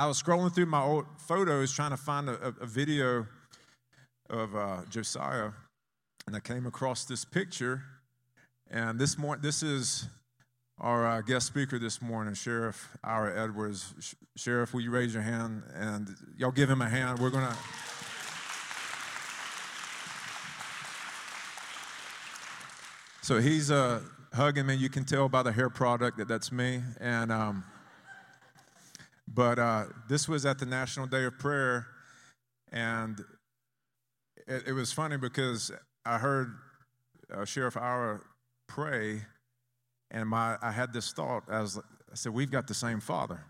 I was scrolling through my old photos trying to find a, a, video of uh, Josiah, and I came across this picture. And this morning, this is our uh, guest speaker this morning, Sheriff Ira Edwards. Sh- Sheriff, will you raise your hand and y'all give him a hand? We're gonna. So he's uh, hugging me. You can tell by the hair product that that's me. And um, but uh, this was at the National Day of Prayer, and it, it was funny because I heard uh, Sheriff Ira pray, and my I had this thought. I, I said, "We've got the same Father,"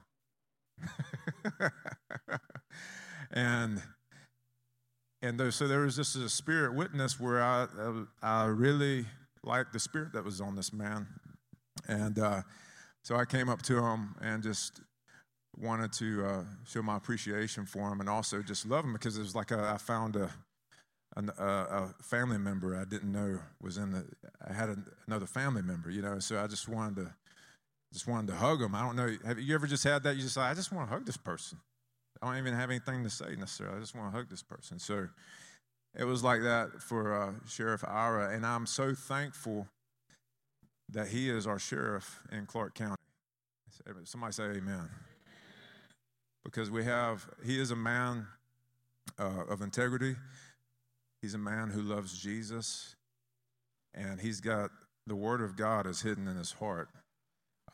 and and there, so there was just a spirit witness where I I really liked the spirit that was on this man, and uh, so I came up to him and just wanted to uh, show my appreciation for him and also just love him because it was like a, I found a, a, a family member I didn't know was in the. I had another family member, you know. So I just wanted to, just wanted to hug him. I don't know. Have you ever just had that? You just like, I just want to hug this person. I don't even have anything to say necessarily. I just want to hug this person. So it was like that for uh, Sheriff Ira, and I'm so thankful that he is our sheriff in Clarke County. Somebody say Amen. Because we have, he is a man uh, of integrity. He's a man who loves Jesus, and he's got the Word of God is hidden in his heart.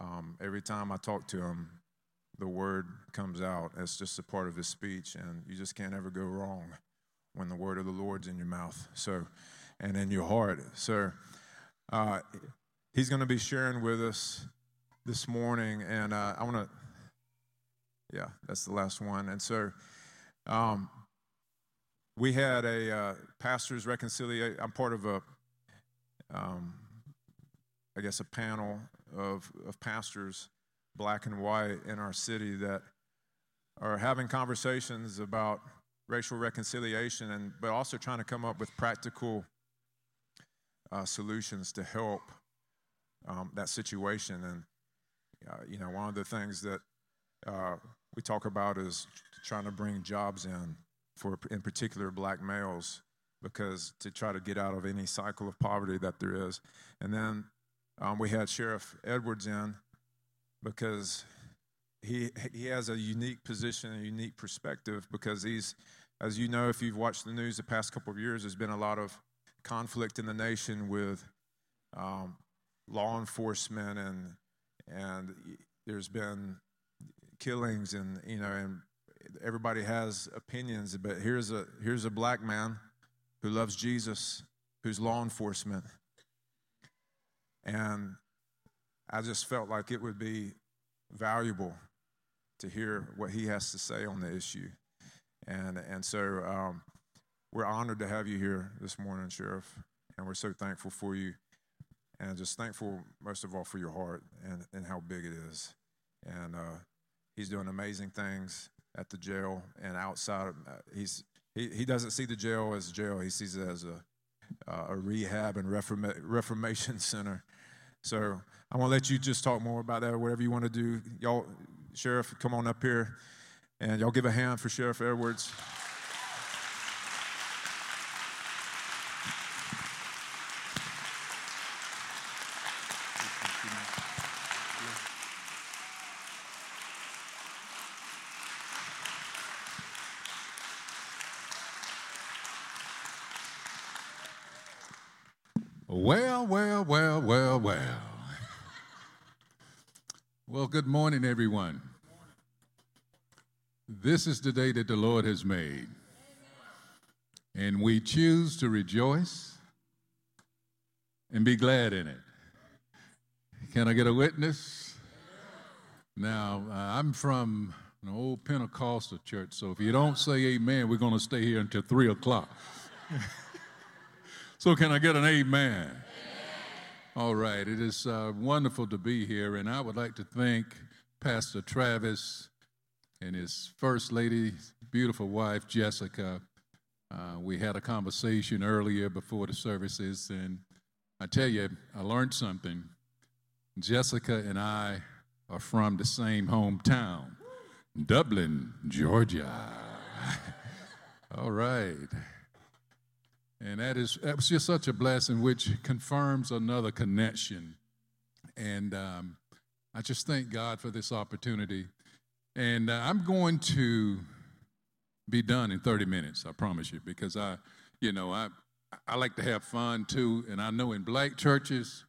Um, every time I talk to him, the Word comes out. It's just a part of his speech, and you just can't ever go wrong when the Word of the Lord's in your mouth. So, and in your heart. So, uh, he's going to be sharing with us this morning, and uh, I want to. Yeah, that's the last one. And so, um, we had a uh, pastors reconciliation. I'm part of a, um, I guess, a panel of of pastors, black and white, in our city that are having conversations about racial reconciliation, and but also trying to come up with practical uh, solutions to help um, that situation. And uh, you know, one of the things that uh, we talk about is trying to bring jobs in for, in particular, black males, because to try to get out of any cycle of poverty that there is. And then um, we had Sheriff Edwards in because he he has a unique position, a unique perspective, because he's, as you know, if you've watched the news the past couple of years, there's been a lot of conflict in the nation with um, law enforcement and and there's been killings and you know and everybody has opinions but here's a here's a black man who loves jesus who's law enforcement. And i just felt like it would be valuable to hear what he has to say on the issue. And and so um, we're honored to have you here this morning sheriff and we're so thankful for you. And just thankful most of all for your heart and, and how big it is. And uh, He's doing amazing things at the jail and outside. Of, uh, he's he, he doesn't see the jail as jail. He sees it as a uh, a rehab and reforma- reformation center. So I want to let you just talk more about that, or whatever you want to do. Y'all, sheriff, come on up here, and y'all give a hand for Sheriff Edwards. Well, well, well, well, well. Well, good morning, everyone. This is the day that the Lord has made, and we choose to rejoice and be glad in it. Can I get a witness? Now, uh, I'm from an old Pentecostal church, so if you don't say amen, we're going to stay here until 3 o'clock. So, can I get an amen? All right, it is uh, wonderful to be here, and I would like to thank Pastor Travis and his first lady, beautiful wife, Jessica. Uh, we had a conversation earlier before the services, and I tell you, I learned something. Jessica and I are from the same hometown. Dublin, Georgia. All right. And that is that was just such a blessing, which confirms another connection. And um, I just thank God for this opportunity. And uh, I'm going to be done in 30 minutes, I promise you, because I, you know, I I like to have fun too. And I know in black churches,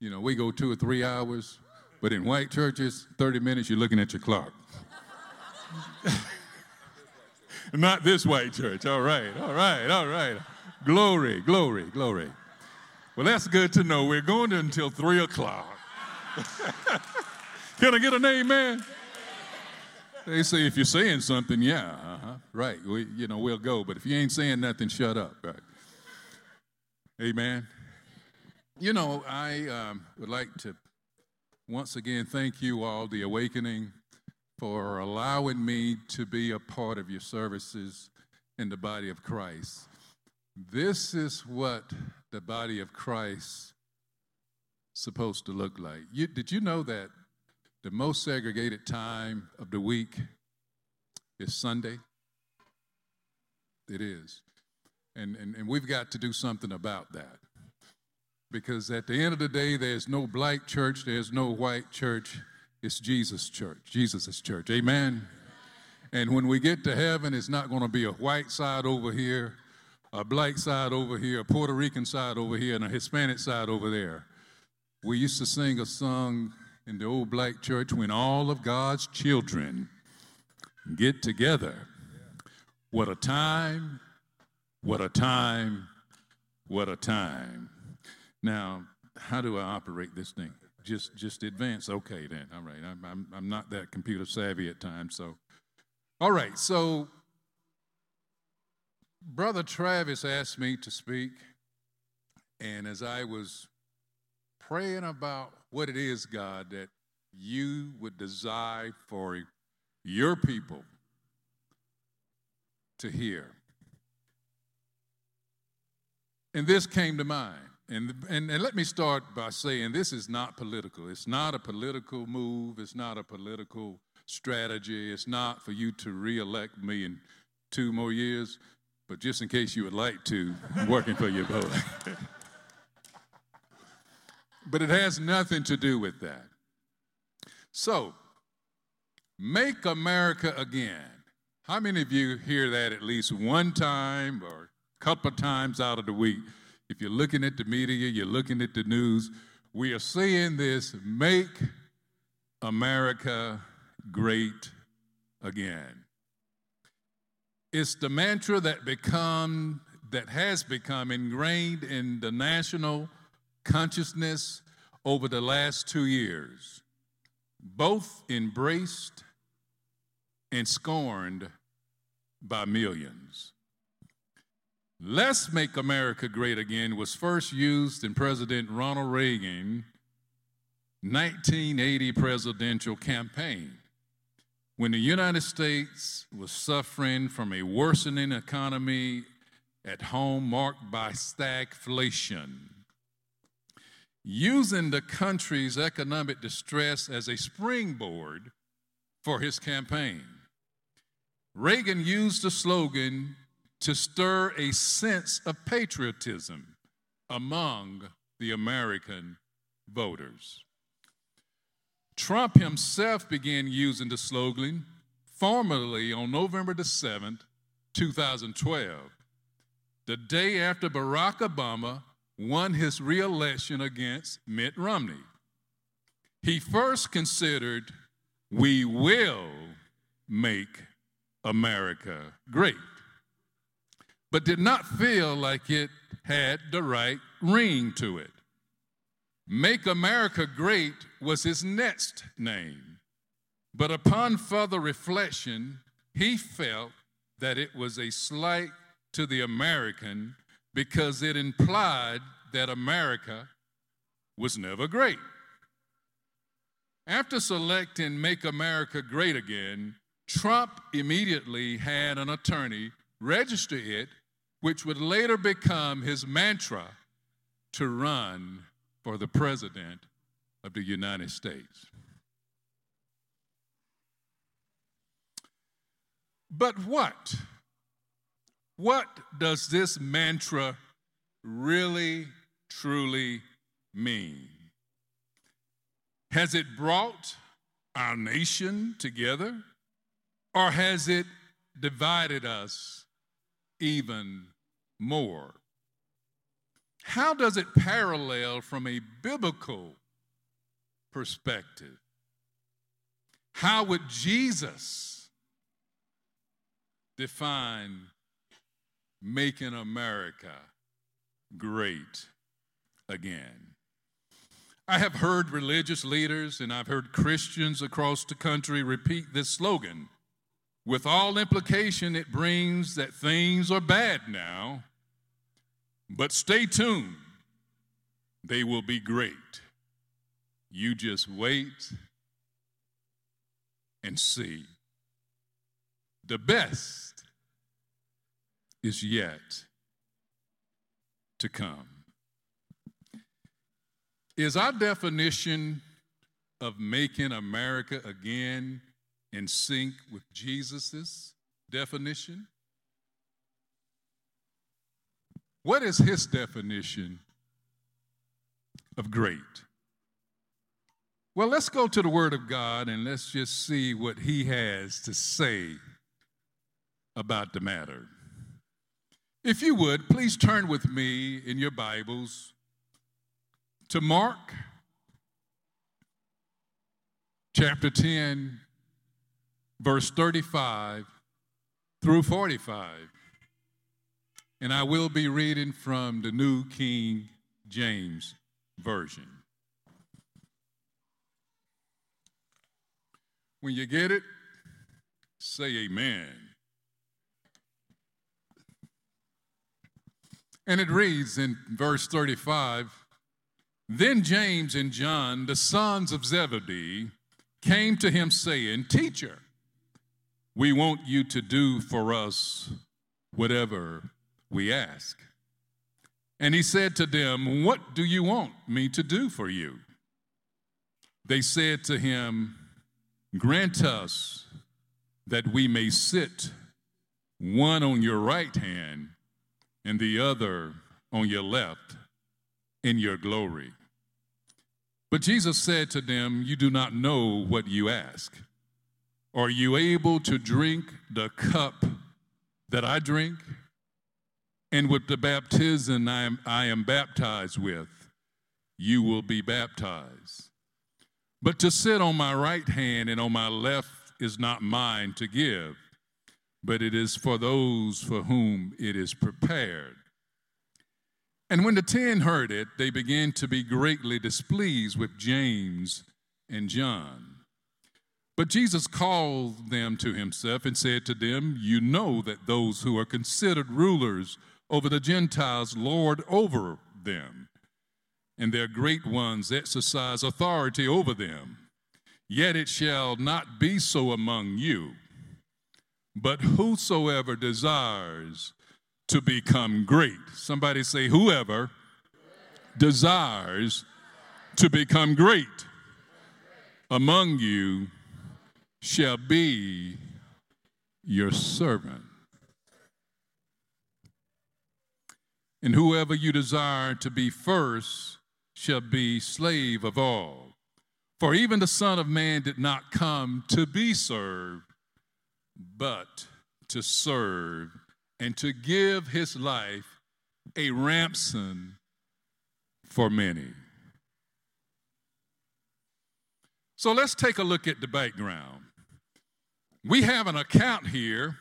you know, we go two or three hours, but in white churches, 30 minutes, you're looking at your clock. Not this white church. All right, all right, all right. Glory, glory, glory. Well, that's good to know. We're going until 3 o'clock. Can I get an amen? They say if you're saying something, yeah, uh-huh, right. We, you know, we'll go. But if you ain't saying nothing, shut up. Right? Amen. You know, I um, would like to once again thank you all, the Awakening, for allowing me to be a part of your services in the body of Christ. This is what the body of Christ supposed to look like. You, did you know that the most segregated time of the week is Sunday? It is. And, and, and we've got to do something about that. Because at the end of the day, there's no black church, there's no white church, it's Jesus' church, Jesus' church. Amen? And when we get to heaven, it's not going to be a white side over here, a black side over here, a Puerto Rican side over here, and a Hispanic side over there. We used to sing a song in the old black church when all of God's children get together. What a time what a time, what a time. Now, how do I operate this thing? Just just advance. Okay, then. All right. I'm, I'm, I'm not that computer savvy at times. So, all right. So, Brother Travis asked me to speak. And as I was praying about what it is, God, that you would desire for your people to hear, and this came to mind. And, and, and let me start by saying this is not political. It's not a political move. It's not a political strategy. It's not for you to reelect me in two more years, but just in case you would like to, I'm working for your vote. but it has nothing to do with that. So, make America again. How many of you hear that at least one time or a couple of times out of the week. If you're looking at the media, you're looking at the news, we are seeing this make America great again. It's the mantra that become that has become ingrained in the national consciousness over the last 2 years. Both embraced and scorned by millions. Let's Make America Great Again was first used in President Ronald Reagan 1980 presidential campaign when the United States was suffering from a worsening economy at home marked by stagflation. Using the country's economic distress as a springboard for his campaign, Reagan used the slogan, to stir a sense of patriotism among the American voters. Trump himself began using the slogan formally on November the 7th, 2012, the day after Barack Obama won his reelection against Mitt Romney. He first considered, We will make America great but did not feel like it had the right ring to it. Make America Great was his next name, but upon further reflection, he felt that it was a slight to the American because it implied that America was never great. After selecting Make America Great Again, Trump immediately had an attorney register it which would later become his mantra to run for the president of the United States. But what? What does this mantra really, truly mean? Has it brought our nation together or has it divided us even more? How does it parallel from a biblical perspective? How would Jesus define making America great again? I have heard religious leaders and I've heard Christians across the country repeat this slogan. With all implication, it brings that things are bad now, but stay tuned. They will be great. You just wait and see. The best is yet to come. Is our definition of making America again in sync with Jesus' definition? What is his definition of great? Well, let's go to the Word of God and let's just see what He has to say about the matter. If you would, please turn with me in your Bibles to Mark chapter 10, verse 35 through 45. And I will be reading from the New King James Version. When you get it, say amen. And it reads in verse 35 Then James and John, the sons of Zebedee, came to him saying, Teacher, we want you to do for us whatever we ask. And he said to them, What do you want me to do for you? They said to him, Grant us that we may sit one on your right hand and the other on your left in your glory. But Jesus said to them, You do not know what you ask. Are you able to drink the cup that I drink? And with the baptism I am, I am baptized with, you will be baptized. But to sit on my right hand and on my left is not mine to give, but it is for those for whom it is prepared. And when the ten heard it, they began to be greatly displeased with James and John. But Jesus called them to himself and said to them, You know that those who are considered rulers over the Gentiles lord over them and their great ones exercise authority over them. Yet it shall not be so among you. But whosoever desires to become great, somebody say, whoever desires to become great among you shall be your servant. And whoever you desire to be first shall be slave of all. For even the Son of Man did not come to be served, but to serve and to give his life a ransom for many. So let's take a look at the background. We have an account here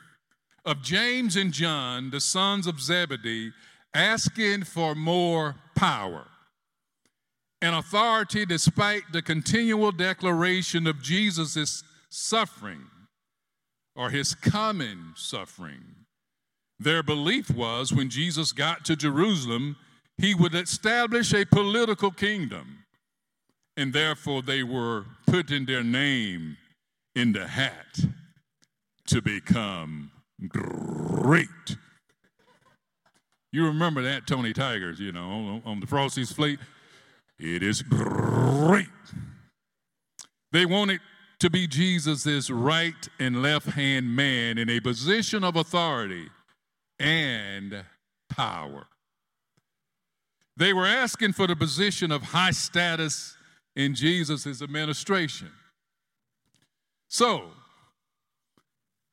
of James and John, the sons of Zebedee, asking for more power and authority despite the continual declaration of Jesus' suffering or his coming suffering. Their belief was when Jesus got to Jerusalem, he would establish a political kingdom, and therefore they were putting their name in the hat to become great. You remember that, Tony Tigers, you know, on the Frosty's fleet? It is great. They wanted to be Jesus' right and left hand man in a position of authority and power. They were asking for the position of high status in Jesus' administration. So,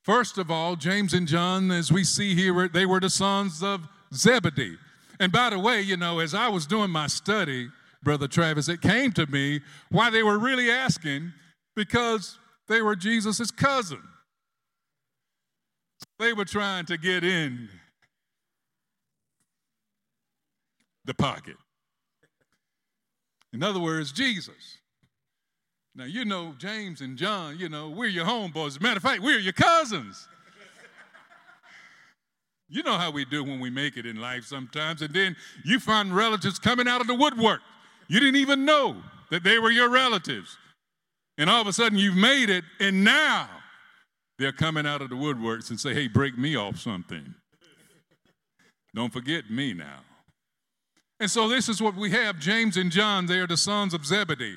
first of all, James and John, as we see here, they were the sons of Zebedee. And by the way, you know, as I was doing my study, Brother Travis, it came to me why they were really asking because they were Jesus' cousin. They were trying to get in the pocket. In other words, Jesus. Now, you know, James and John, you know, we're your homeboys. As a matter of fact, we're your cousins. You know how we do when we make it in life sometimes, and then you find relatives coming out of the woodwork. You didn't even know that they were your relatives. And all of a sudden you've made it, and now they're coming out of the woodworks and say, hey, break me off something. Don't forget me now. And so this is what we have James and John, they are the sons of Zebedee.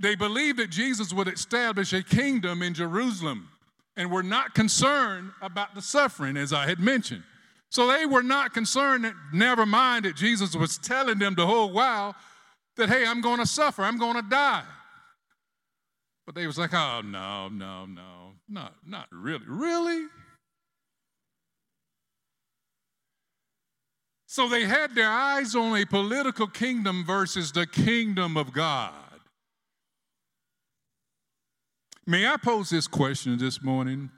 They believed that Jesus would establish a kingdom in Jerusalem and were not concerned about the suffering, as I had mentioned. So they were not concerned that, never mind that Jesus was telling them the whole while that, hey, I'm going to suffer, I'm going to die. But they was like, oh, no, no, no, not, not really. Really? So they had their eyes on a political kingdom versus the kingdom of God. May I pose this question this morning?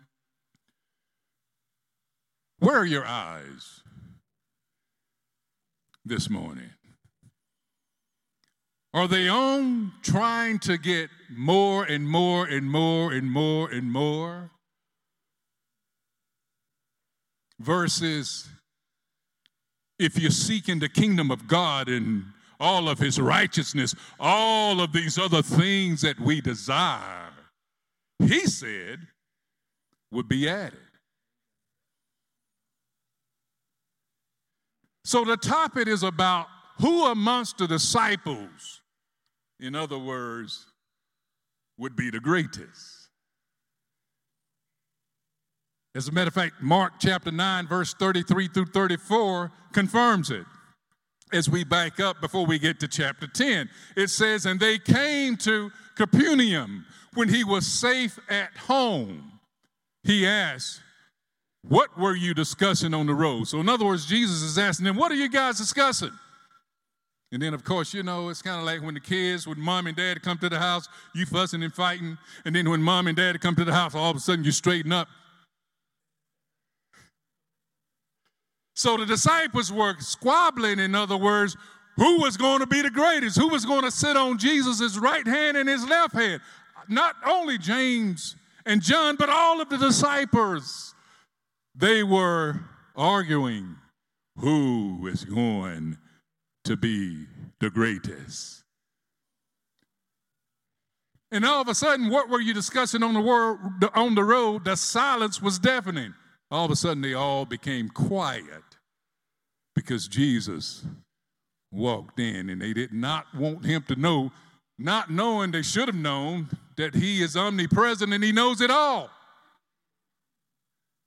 Where are your eyes this morning? Are they on trying to get more and more and more and more and more? Versus if you're seeking the kingdom of God and all of his righteousness, all of these other things that we desire he said would be added. So the topic is about who amongst the disciples, in other words, would be the greatest. As a matter of fact, Mark chapter 9, verse 33 through 34 confirms it. As we back up before we get to chapter 10, it says, And they came to Capernaum when he was safe at home, he asked, What were you discussing on the road? So, in other words, Jesus is asking them, What are you guys discussing? And then, of course, you know, it's kind of like when the kids, when mom and dad come to the house, you fussing and fighting. And then when mom and dad come to the house, all of a sudden you straighten up. So the disciples were squabbling, in other words, who was going to be the greatest? Who was going to sit on Jesus' right hand and his left hand? Not only James and John, but all of the disciples, they were arguing who is going to be the greatest. And all of a sudden, what were you discussing on the, world, on the road? The silence was deafening. All of a sudden, they all became quiet because Jesus walked in and they did not want him to know, not knowing they should have known that he is omnipresent and he knows it all.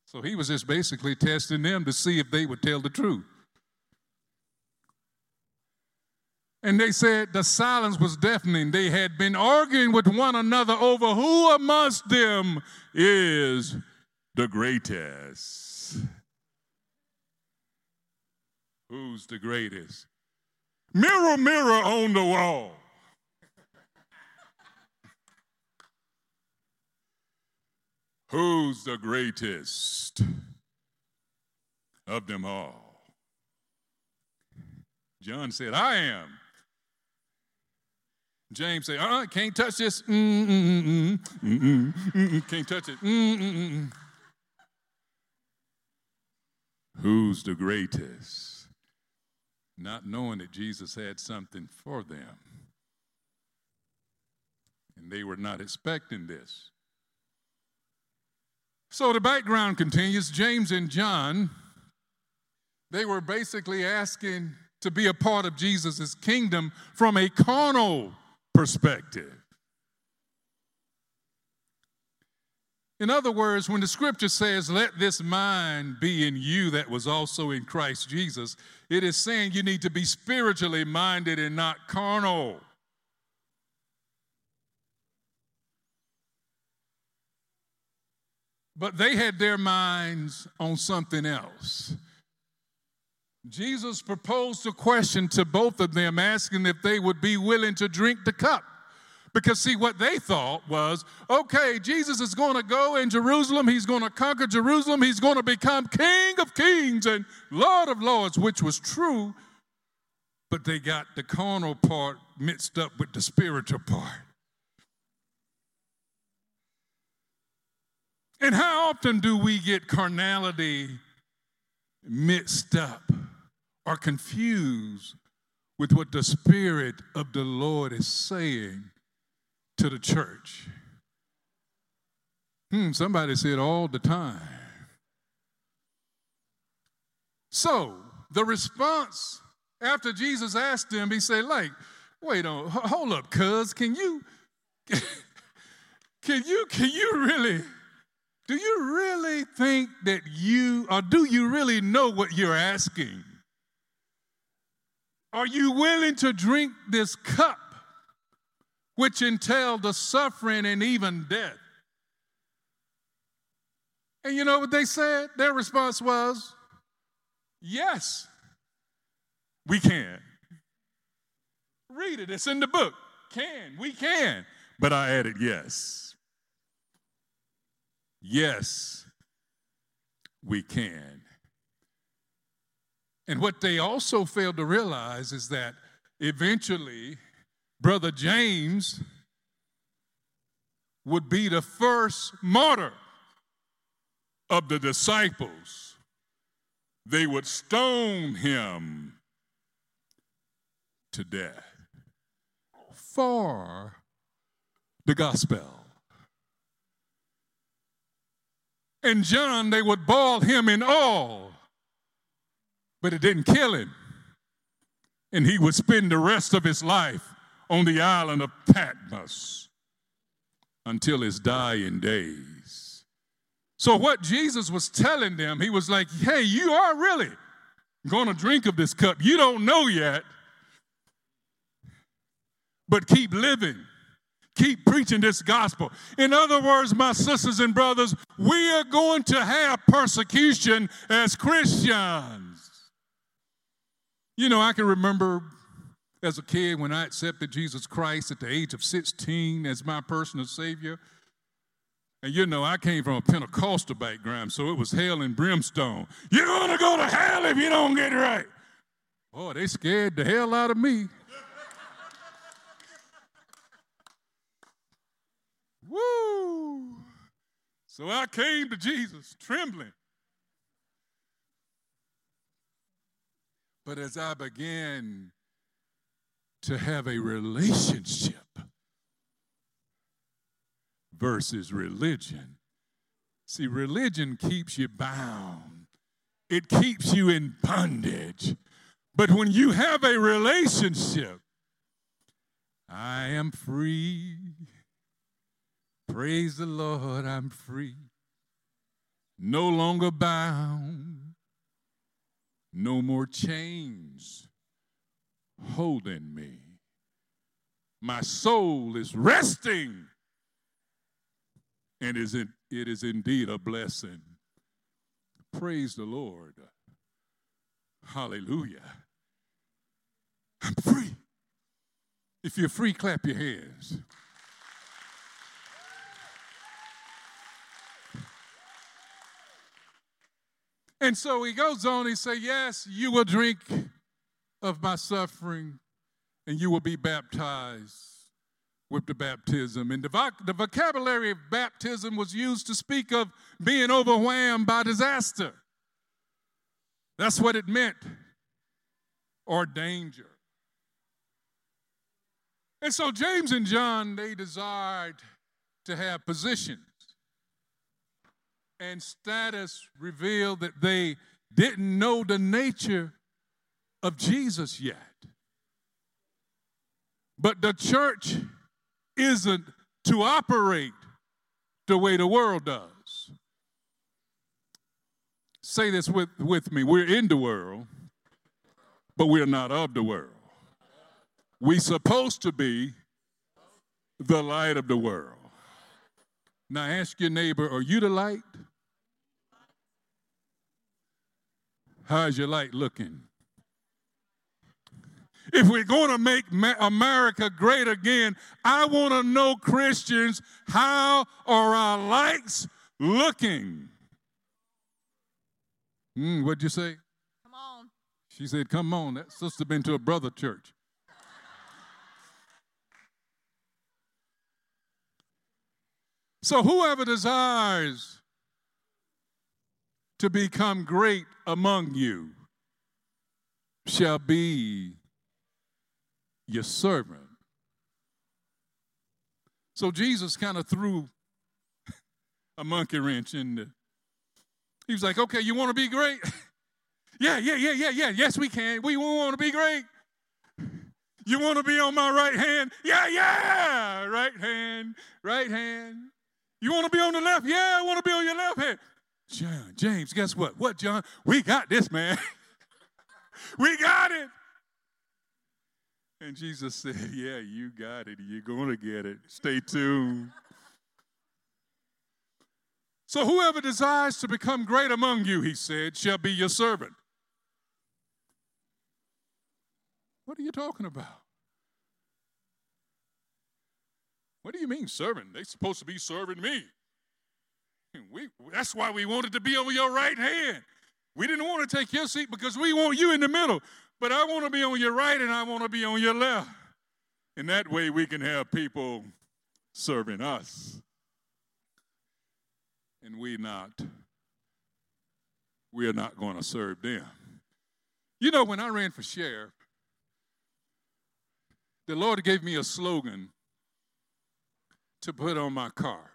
So he was just basically testing them to see if they would tell the truth. And they said the silence was deafening. They had been arguing with one another over who amongst them is the greatest. Who's the greatest? Mirror, mirror on the wall. Who's the greatest of them all? John said, I am. James said, uh uh can't touch this. Mm-mm-mm-mm. Mm-mm-mm-mm. Can't touch it. Mm-mm-mm. Who's the greatest? Not knowing that Jesus had something for them. And they were not expecting this. So the background continues James and John, they were basically asking to be a part of Jesus' kingdom from a carnal perspective. In other words, when the scripture says, Let this mind be in you that was also in Christ Jesus, it is saying you need to be spiritually minded and not carnal. But they had their minds on something else. Jesus proposed a question to both of them, asking if they would be willing to drink the cup. Because, see, what they thought was okay, Jesus is going to go in Jerusalem, he's going to conquer Jerusalem, he's going to become King of kings and Lord of lords, which was true, but they got the carnal part mixed up with the spiritual part. And how often do we get carnality mixed up or confused with what the Spirit of the Lord is saying to the church? Hmm, somebody said all the time. So the response after Jesus asked them, he said, like, wait on, hold up, cuz, can you, can you, can you really, do you really think that you, or do you really know what you're asking? Are you willing to drink this cup which entail the suffering and even death. And you know what they said? Their response was, Yes, we can. Read it, it's in the book. Can, we can. But I added yes. Yes, we can. And what they also failed to realize is that eventually Brother James would be the first martyr of the disciples. They would stone him to death for the gospel. And John, they would boil him in oil, but it didn't kill him. And he would spend the rest of his life on the island of Patmos until his dying days. So, what Jesus was telling them, he was like, hey, you are really going to drink of this cup. You don't know yet, but keep living. Keep preaching this gospel. In other words, my sisters and brothers, we are going to have persecution as Christians. You know, I can remember as a kid when I accepted Jesus Christ at the age of 16 as my personal Savior. And you know, I came from a Pentecostal background, so it was hell and brimstone. You're going to go to hell if you don't get it right. Oh, they scared the hell out of me. Woo! So I came to Jesus trembling. But as I began to have a relationship versus religion. See, religion keeps you bound, it keeps you in bondage. But when you have a relationship, I am free. Praise the Lord, I'm free. No longer bound. No more chains holding me. My soul is resting, and is it is indeed a blessing. Praise the Lord. Hallelujah. I'm free. If you're free, clap your hands. And so he goes on, he says, Yes, you will drink of my suffering, and you will be baptized with the baptism. And the, the vocabulary of baptism was used to speak of being overwhelmed by disaster. That's what it meant, or danger. And so James and John, they desired to have positions. And status revealed that they didn't know the nature of Jesus yet. But the church isn't to operate the way the world does. Say this with, with me. We're in the world, but we're not of the world. We're supposed to be the light of the world. Now ask your neighbor, are you the light? How's your light looking? If we're going to make America great again, I want to know, Christians, how are our lights looking? Mm, what'd you say? Come on. She said, Come on. That sister been to a brother church. So, whoever desires to become great among you shall be your servant. So, Jesus kind of threw a monkey wrench in the. He was like, okay, you want to be great? yeah, yeah, yeah, yeah, yeah. Yes, we can. We want to be great. You want to be on my right hand? Yeah, yeah. Right hand, right hand. You want to be on the left? Yeah, I want to be on your left hand. John, James, guess what? What, John? We got this, man. we got it. And Jesus said, Yeah, you got it. You're going to get it. Stay tuned. So, whoever desires to become great among you, he said, shall be your servant. What are you talking about? What do you mean serving? They're supposed to be serving me. We, that's why we wanted to be on your right hand. We didn't want to take your seat because we want you in the middle. But I want to be on your right and I want to be on your left. And that way we can have people serving us. And we not, we're not going to serve them. You know, when I ran for sheriff, the Lord gave me a slogan to put on my car.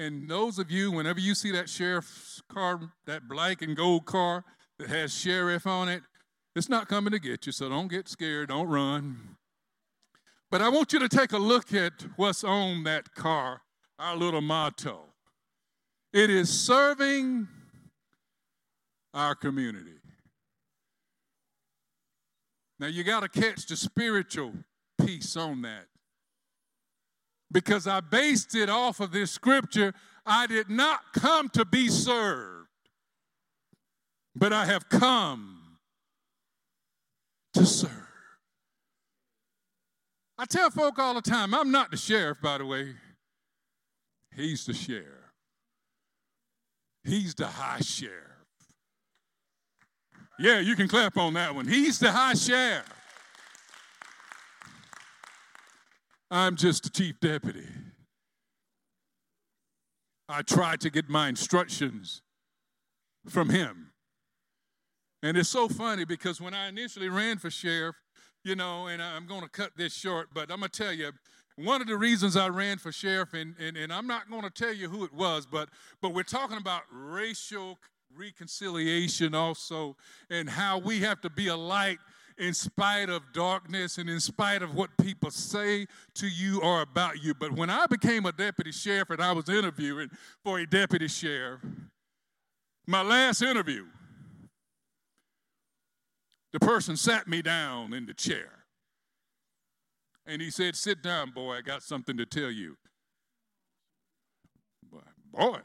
And those of you, whenever you see that sheriff's car, that black and gold car that has sheriff on it, it's not coming to get you, so don't get scared, don't run. But I want you to take a look at what's on that car, our little motto. It is serving our community. Now you got to catch the spiritual piece on that because I based it off of this scripture. I did not come to be served, but I have come to serve. I tell folk all the time, I'm not the sheriff, by the way. He's the sheriff. He's the high sheriff. Yeah, you can clap on that one. He's the high sheriff. I'm just a chief deputy. I tried to get my instructions from him. And it's so funny because when I initially ran for sheriff, you know, and I'm going to cut this short, but I'm going to tell you, one of the reasons I ran for sheriff, and, and, and I'm not going to tell you who it was, but, but we're talking about racial reconciliation also, and how we have to be a light in spite of darkness and in spite of what people say to you or about you. But when I became a deputy sheriff and I was interviewing for a deputy sheriff, my last interview, the person sat me down in the chair. And he said, Sit down, boy, I got something to tell you. Boy.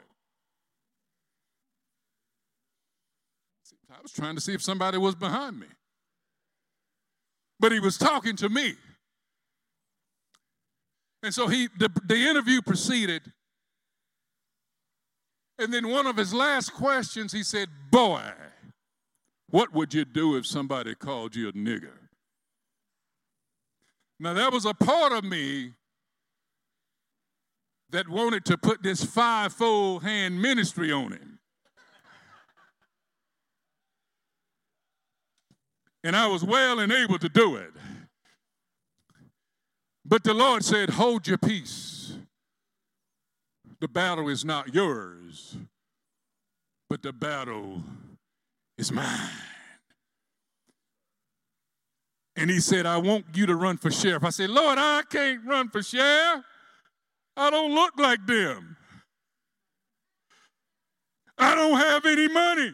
I was trying to see if somebody was behind me but he was talking to me. And so he the, the interview proceeded. And then one of his last questions, he said, Boy, what would you do if somebody called you a nigger? Now, that was a part of me that wanted to put this fivefold hand ministry on him. And I was well and able to do it. But the Lord said, Hold your peace. The battle is not yours, but the battle is mine. And he said, I want you to run for sheriff. I said, Lord, I can't run for sheriff. I don't look like them. I don't have any money.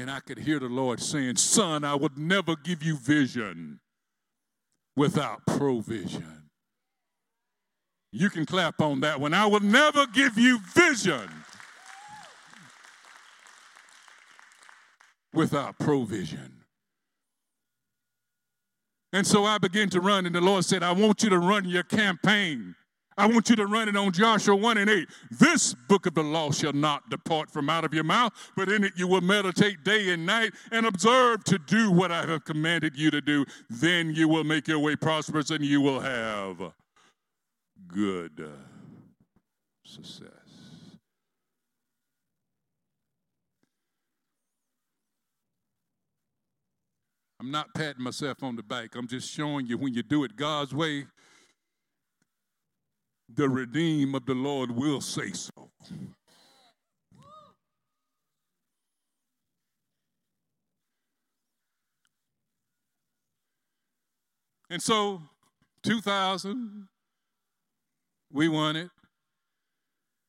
And I could hear the Lord saying, Son, I would never give you vision without provision. You can clap on that one. I will never give you vision without provision. And so I began to run, and the Lord said, I want you to run your campaign. I want you to run it on Joshua 1 and 8. This book of the law shall not depart from out of your mouth, but in it you will meditate day and night and observe to do what I have commanded you to do. Then you will make your way prosperous and you will have good success. I'm not patting myself on the back. I'm just showing you when you do it God's way, the redeem of the Lord will say so. And so, 2000, we won it.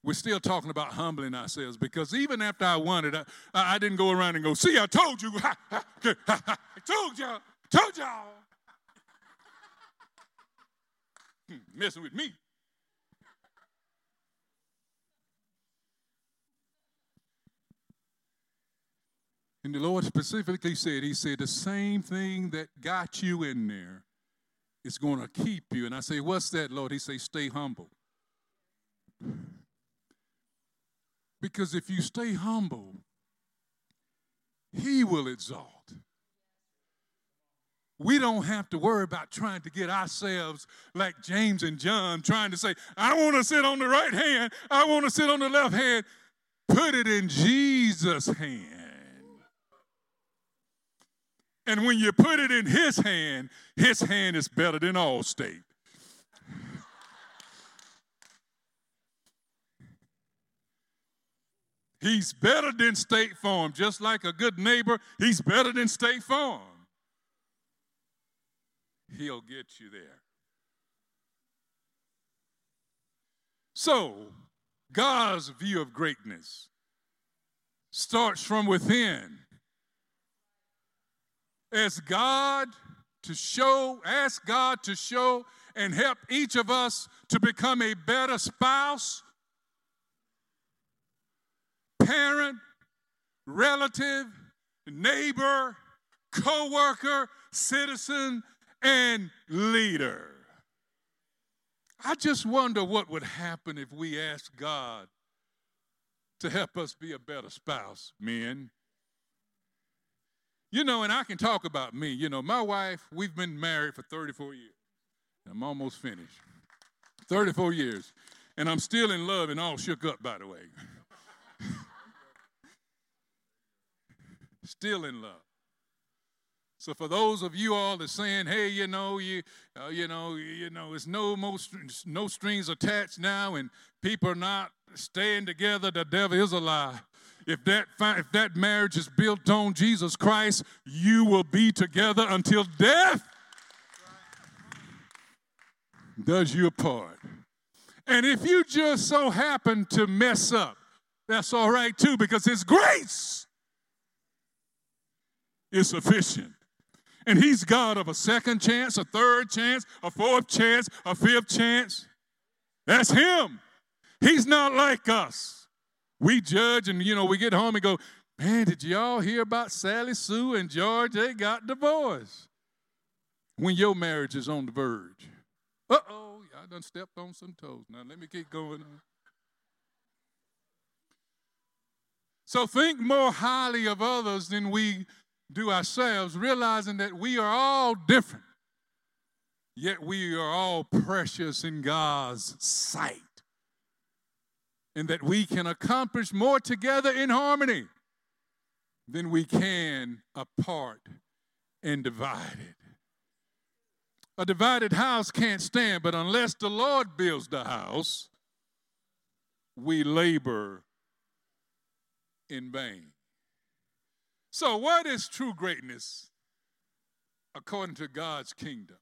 We're still talking about humbling ourselves because even after I won it, I, I didn't go around and go, see, I told you. I told y'all. Told y'all. Hmm, messing with me. And the Lord specifically said, He said, the same thing that got you in there is going to keep you. And I say, What's that, Lord? He say, Stay humble. Because if you stay humble, He will exalt. We don't have to worry about trying to get ourselves like James and John trying to say, I want to sit on the right hand, I want to sit on the left hand. Put it in Jesus' hand. And when you put it in his hand, his hand is better than Allstate. He's better than State Farm, just like a good neighbor, he's better than State Farm. He'll get you there. So, God's view of greatness starts from within as God to show, ask God to show and help each of us to become a better spouse, parent, relative, neighbor, co worker, citizen, and leader. I just wonder what would happen if we asked God to help us be a better spouse, men. You know, and I can talk about me. You know, my wife, we've been married for 34 years. I'm almost finished. 34 years. And I'm still in love and all shook up, by the way. still in love. So for those of you all that saying, "Hey, you know, you, uh, you know, you know, it's no most no strings attached now, and people are not staying together," the devil is a lie. If that, if that marriage is built on Jesus Christ, you will be together until death does you apart. And if you just so happen to mess up, that's all right too, because His grace is sufficient. And He's God of a second chance, a third chance, a fourth chance, a fifth chance. That's Him. He's not like us. We judge and, you know, we get home and go, man, did y'all hear about Sally Sue and George? They got divorced. When your marriage is on the verge. Uh oh, I done stepped on some toes. Now let me keep going on. So think more highly of others than we do ourselves, realizing that we are all different, yet we are all precious in God's sight and that we can accomplish more together in harmony than we can apart and divided. A divided house can't stand, but unless the Lord builds the house, we labor in vain. So, what is true greatness according to God's kingdom?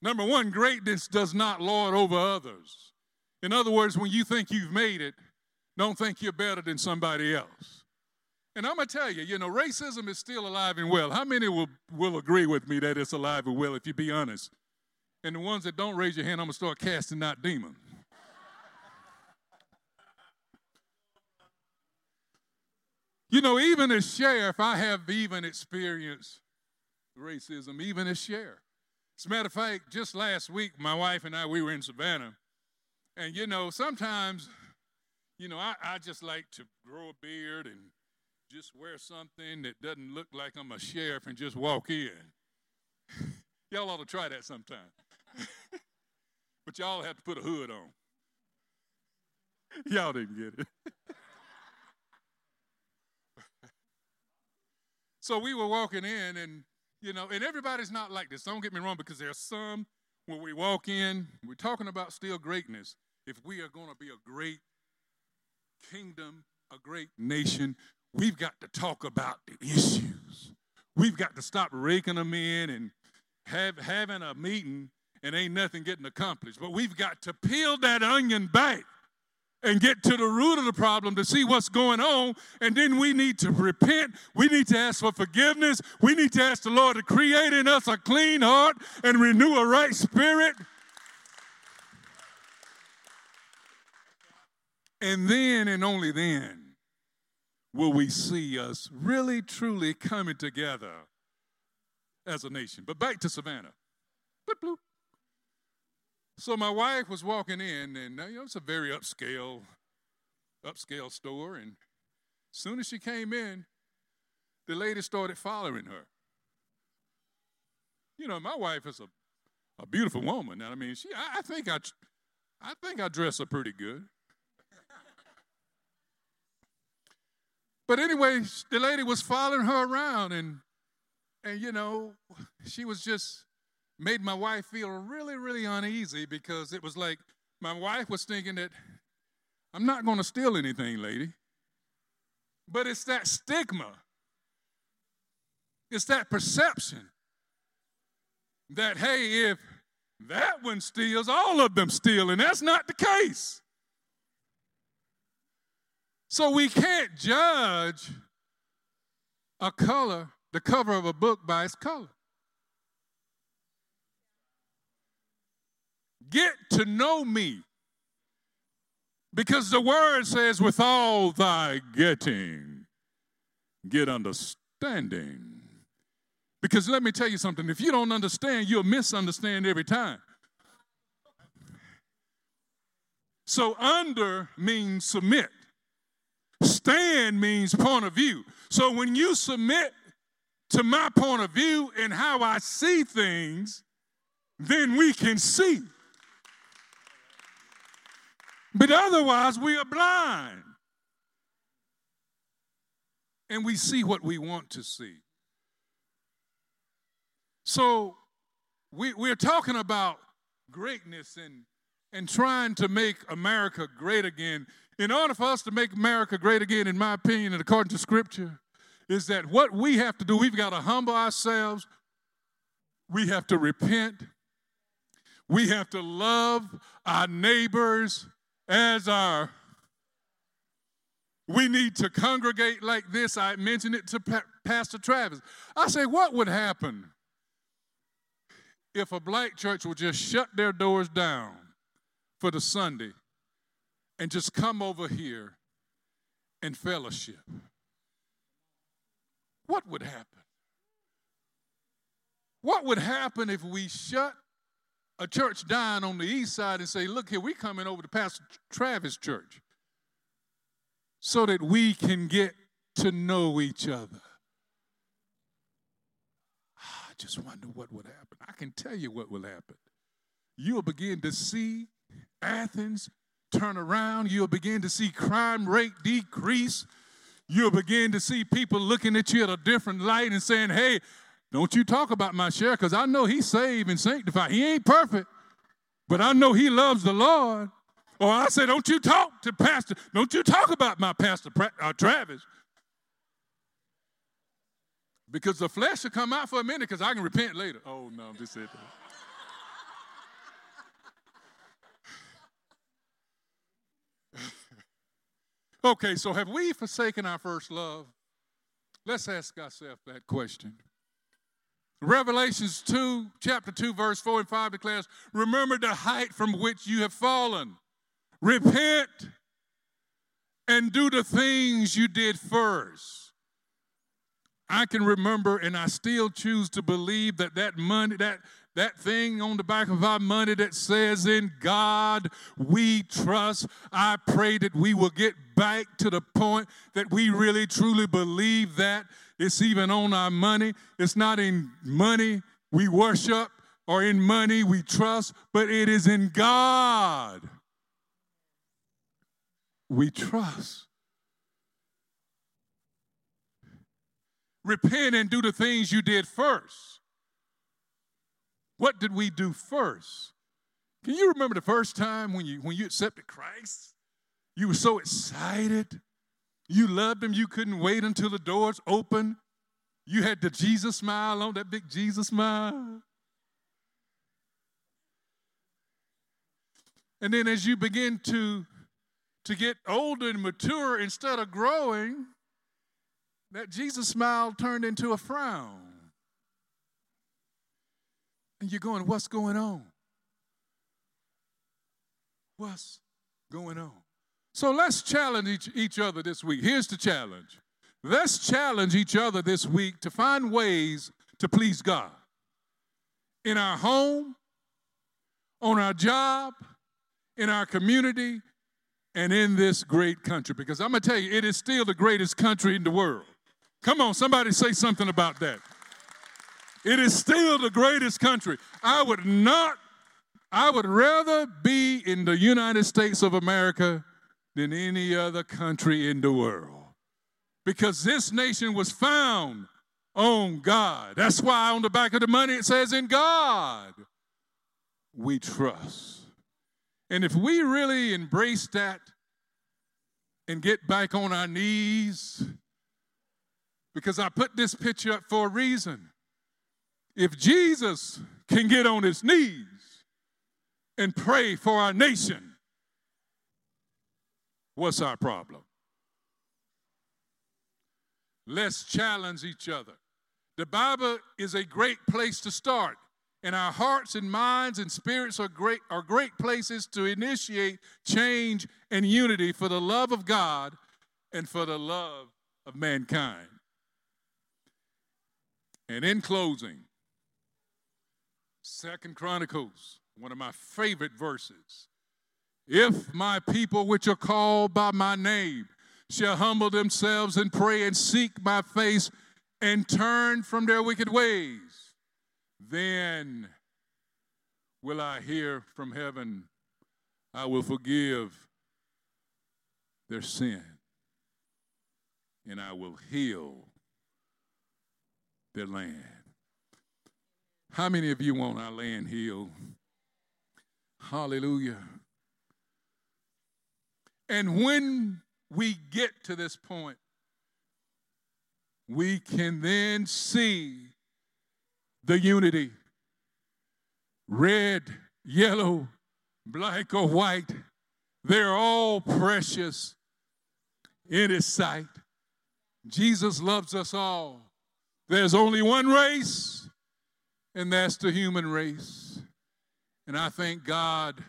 Number one, greatness does not lord over others. In other words, when you think you've made it, don't think you're better than somebody else. And I'm going to tell you, you know, racism is still alive and well. How many will, will agree with me that it's alive and well if you be honest? And the ones that don't raise your hand, I'm going to start casting out demons. you know, even as sheriff, I have even experienced racism, even as sheriff. As a matter of fact, just last week, my wife and I, we were in Savannah. And, you know, sometimes, you know, I, I just like to grow a beard and just wear something that doesn't look like I'm a sheriff and just walk in. y'all ought to try that sometime. but y'all have to put a hood on. Y'all didn't get it. so we were walking in, and you know, and everybody's not like this. Don't get me wrong, because there's some when we walk in, we're talking about still greatness. If we are going to be a great kingdom, a great nation, we've got to talk about the issues. We've got to stop raking them in and have having a meeting and ain't nothing getting accomplished. But we've got to peel that onion back and get to the root of the problem to see what's going on. And then we need to repent. We need to ask for forgiveness. We need to ask the Lord to create in us a clean heart and renew a right spirit. And then and only then will we see us really, truly coming together as a nation. But back to Savannah. Bloop, bloop. So my wife was walking in, and uh, you know, it's a very upscale, upscale store. And as soon as she came in, the lady started following her. You know, my wife is a, a beautiful woman. I mean, she, I, I think I, I think I dress her pretty good. But anyway, the lady was following her around, and and you know, she was just made my wife feel really, really uneasy because it was like my wife was thinking that I'm not going to steal anything, lady. But it's that stigma, it's that perception that, hey, if that one steals, all of them steal, and that's not the case. So we can't judge a color, the cover of a book by its color. Get to know me. Because the word says, with all thy getting, get understanding. Because let me tell you something if you don't understand, you'll misunderstand every time. So, under means submit. Stand means point of view. So when you submit to my point of view and how I see things, then we can see. But otherwise, we are blind. And we see what we want to see. So we, we're talking about greatness and, and trying to make America great again. In order for us to make America great again, in my opinion, and according to Scripture, is that what we have to do, we've got to humble ourselves, we have to repent, we have to love our neighbors as our. We need to congregate like this. I mentioned it to pa- Pastor Travis. I say, what would happen if a black church would just shut their doors down for the Sunday and just come over here and fellowship, what would happen? What would happen if we shut a church down on the east side and say, look here, we're coming over to Pastor Travis Church so that we can get to know each other? Ah, I just wonder what would happen. I can tell you what will happen. You'll begin to see Athens turn around. You'll begin to see crime rate decrease. You'll begin to see people looking at you at a different light and saying, hey, don't you talk about my share because I know he's saved and sanctified. He ain't perfect, but I know he loves the Lord. Or I say, don't you talk to Pastor, don't you talk about my Pastor uh, Travis. Because the flesh will come out for a minute because I can repent later. Oh, no, I'm just that. Okay, so have we forsaken our first love? Let's ask ourselves that question. Revelations 2, chapter 2, verse 4 and 5 declares, Remember the height from which you have fallen. Repent and do the things you did first. I can remember, and I still choose to believe that that money, that that thing on the back of our money that says, In God we trust. I pray that we will get back to the point that we really truly believe that. It's even on our money. It's not in money we worship or in money we trust, but it is in God we trust. Repent and do the things you did first. What did we do first? Can you remember the first time when you when you accepted Christ? You were so excited. You loved him. You couldn't wait until the doors opened. You had the Jesus smile on that big Jesus smile. And then as you begin to to get older and mature instead of growing, that Jesus smile turned into a frown. And you're going, What's going on? What's going on? So let's challenge each, each other this week. Here's the challenge let's challenge each other this week to find ways to please God in our home, on our job, in our community, and in this great country. Because I'm going to tell you, it is still the greatest country in the world. Come on, somebody say something about that. It is still the greatest country. I would not, I would rather be in the United States of America than any other country in the world. Because this nation was found on God. That's why on the back of the money it says, In God we trust. And if we really embrace that and get back on our knees, because I put this picture up for a reason. If Jesus can get on his knees and pray for our nation, what's our problem? Let's challenge each other. The Bible is a great place to start and our hearts and minds and spirits are great, are great places to initiate change and unity for the love of God and for the love of mankind. And in closing, Second Chronicles, one of my favorite verses. If my people which are called by my name shall humble themselves and pray and seek my face and turn from their wicked ways, then will I hear from heaven, I will forgive their sin, and I will heal their land. How many of you want our land healed? Hallelujah. And when we get to this point, we can then see the unity red, yellow, black, or white, they're all precious in His sight. Jesus loves us all. There's only one race, and that's the human race. And I think God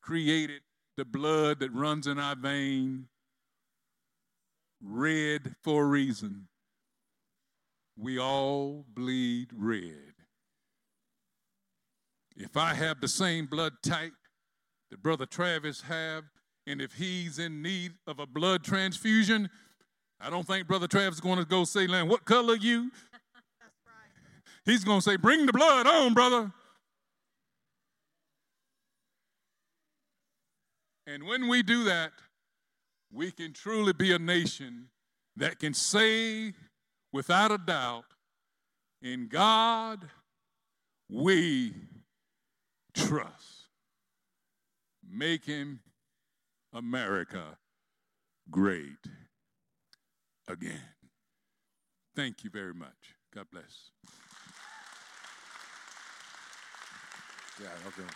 created the blood that runs in our vein red for a reason. We all bleed red. If I have the same blood type that Brother Travis have, and if he's in need of a blood transfusion, I don't think Brother Travis is going to go say, Land, what color you? He's going to say, Bring the blood on, brother. And when we do that, we can truly be a nation that can say without a doubt, in God we trust. Making America great again. Thank you very much. God bless. Yeah, okay.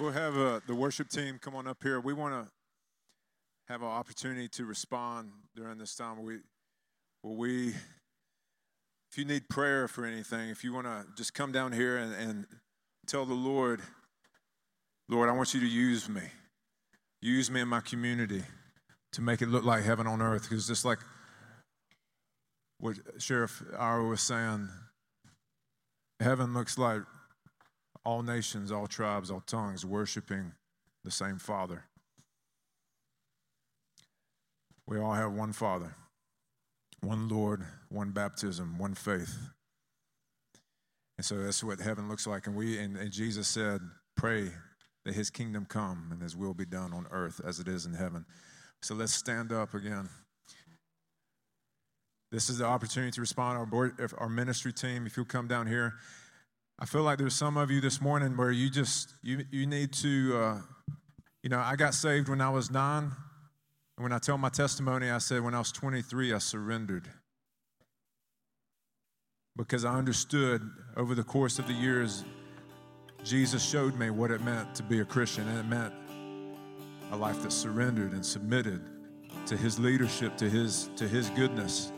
We'll have uh, the worship team come on up here, we want to have an opportunity to respond during this time. We, well, we, if you need prayer for anything, if you want to just come down here and, and tell the Lord, Lord, I want you to use me. Use me in my community to make it look like heaven on earth. Because just like what Sheriff Ira was saying, heaven looks like all nations, all tribes, all tongues worshiping the same Father. We all have one Father, one Lord, one baptism, one faith. And so that's what heaven looks like. And we and, and Jesus said, pray that his kingdom come and his will be done on earth as it is in heaven. So let's stand up again. This is the opportunity to respond. Our, board, our ministry team, if you'll come down here. I feel like there's some of you this morning where you just you you need to uh, you know I got saved when I was nine, and when I tell my testimony, I said when I was 23 I surrendered. Because I understood over the course of the years Jesus showed me what it meant to be a Christian, and it meant a life that surrendered and submitted to His leadership, to His to His goodness.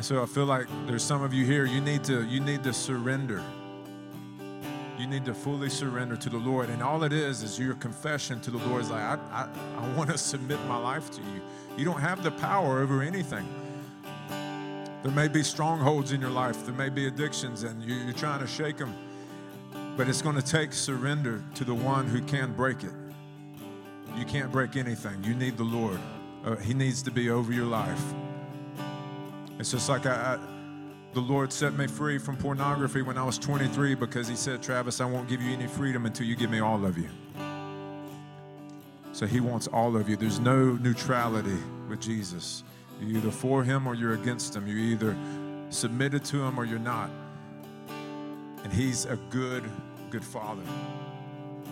And so I feel like there's some of you here, you need to, you need to surrender. You need to fully surrender to the Lord. And all it is is your confession to the Lord is like, I, I, I want to submit my life to you. You don't have the power over anything. There may be strongholds in your life, there may be addictions, and you, you're trying to shake them. But it's going to take surrender to the one who can break it. You can't break anything. You need the Lord. Uh, he needs to be over your life. It's just like I, I, the Lord set me free from pornography when I was 23 because He said, Travis, I won't give you any freedom until you give me all of you. So He wants all of you. There's no neutrality with Jesus. You're either for Him or you're against Him. You're either submitted to Him or you're not. And He's a good, good Father.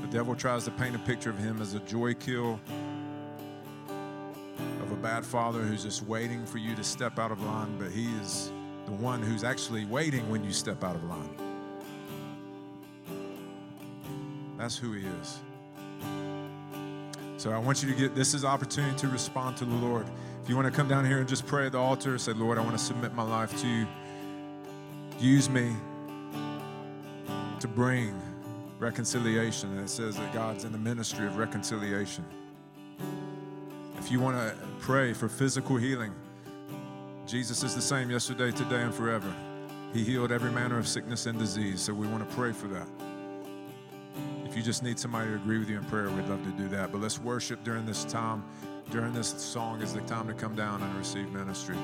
The devil tries to paint a picture of Him as a joy kill bad father who's just waiting for you to step out of line, but he is the one who's actually waiting when you step out of line. That's who he is. So I want you to get this is opportunity to respond to the Lord. If you want to come down here and just pray at the altar, say, Lord, I want to submit my life to you. Use me to bring reconciliation. And it says that God's in the ministry of reconciliation. If you want to pray for physical healing, Jesus is the same yesterday, today, and forever. He healed every manner of sickness and disease, so we want to pray for that. If you just need somebody to agree with you in prayer, we'd love to do that. But let's worship during this time. During this song is the time to come down and receive ministry.